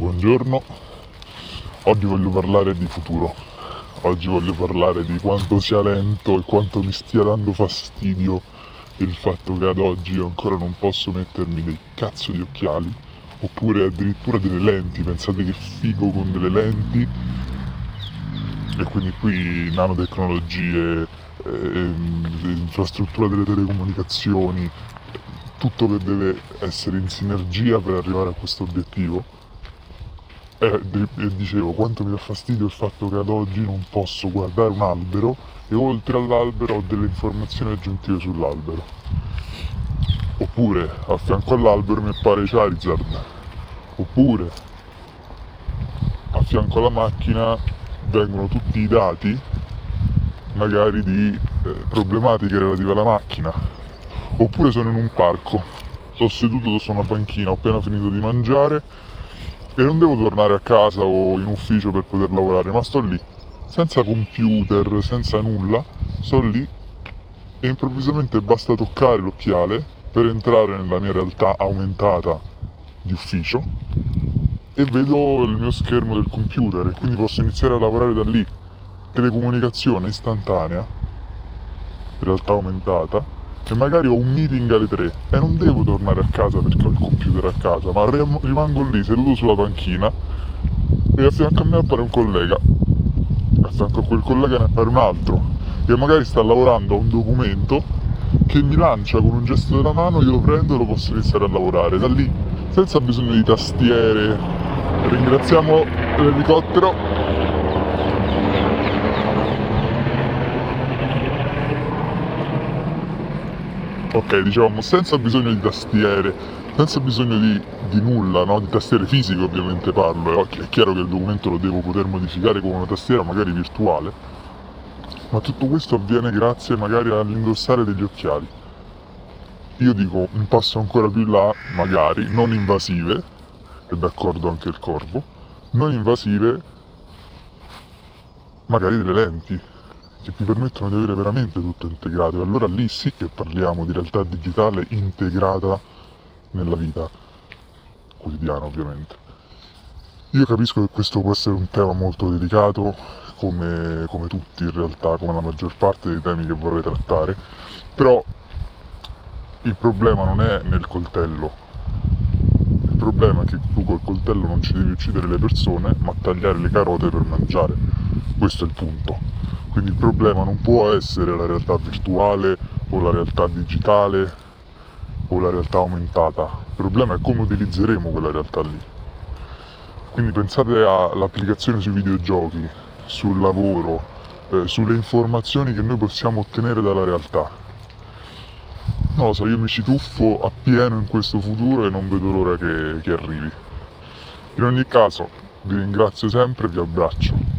Buongiorno, oggi voglio parlare di futuro, oggi voglio parlare di quanto sia lento e quanto mi stia dando fastidio il fatto che ad oggi io ancora non posso mettermi dei cazzo di occhiali oppure addirittura delle lenti, pensate che figo con delle lenti. E quindi qui nanotecnologie, eh, infrastruttura delle telecomunicazioni, tutto che deve essere in sinergia per arrivare a questo obiettivo e, dicevo quanto mi dà fastidio il fatto che ad oggi non posso guardare un albero e oltre all'albero ho delle informazioni aggiuntive sull'albero. Oppure a fianco all'albero mi appare Charizard. Oppure a fianco alla macchina vengono tutti i dati magari di eh, problematiche relative alla macchina. Oppure sono in un parco, sto seduto su una panchina, ho appena finito di mangiare e non devo tornare a casa o in ufficio per poter lavorare, ma sto lì, senza computer, senza nulla, sto lì e improvvisamente basta toccare l'occhiale per entrare nella mia realtà aumentata di ufficio e vedo il mio schermo del computer e quindi posso iniziare a lavorare da lì. Telecomunicazione istantanea, realtà aumentata, e magari ho un meeting alle 3 e non devo tornare a casa perché ho il computer a casa, ma rimango lì seduto sulla panchina e a fianco a me appare un collega, a fianco a quel collega ne appare un altro, che magari sta lavorando a un documento che mi lancia con un gesto della mano, io lo prendo e lo posso iniziare a lavorare. Da lì, senza bisogno di tastiere. Ringraziamo l'elicottero ok dicevamo senza bisogno di tastiere senza bisogno di, di nulla no? di tastiere fisiche ovviamente parlo. È chiaro che il documento lo devo poter modificare con una tastiera magari virtuale. Ma tutto questo avviene grazie magari all'indossare degli occhiali. Io dico un passo ancora più in là magari non invasive è d'accordo anche il corvo non invasive magari delle lenti che ti permettono di avere veramente tutto integrato e allora lì sì che parliamo di realtà digitale integrata nella vita quotidiana ovviamente. Io capisco che questo può essere un tema molto delicato come, come tutti in realtà, come la maggior parte dei temi che vorrei trattare, però il problema non è nel coltello, il problema è che tu col coltello non ci devi uccidere le persone, ma tagliare le carote per mangiare. Questo è il punto. Quindi il problema non può essere la realtà virtuale o la realtà digitale o la realtà aumentata, il problema è come utilizzeremo quella realtà lì. Quindi pensate all'applicazione sui videogiochi, sul lavoro, eh, sulle informazioni che noi possiamo ottenere dalla realtà. Non lo so, io mi ci tuffo appieno in questo futuro e non vedo l'ora che, che arrivi. In ogni caso, vi ringrazio sempre e vi abbraccio.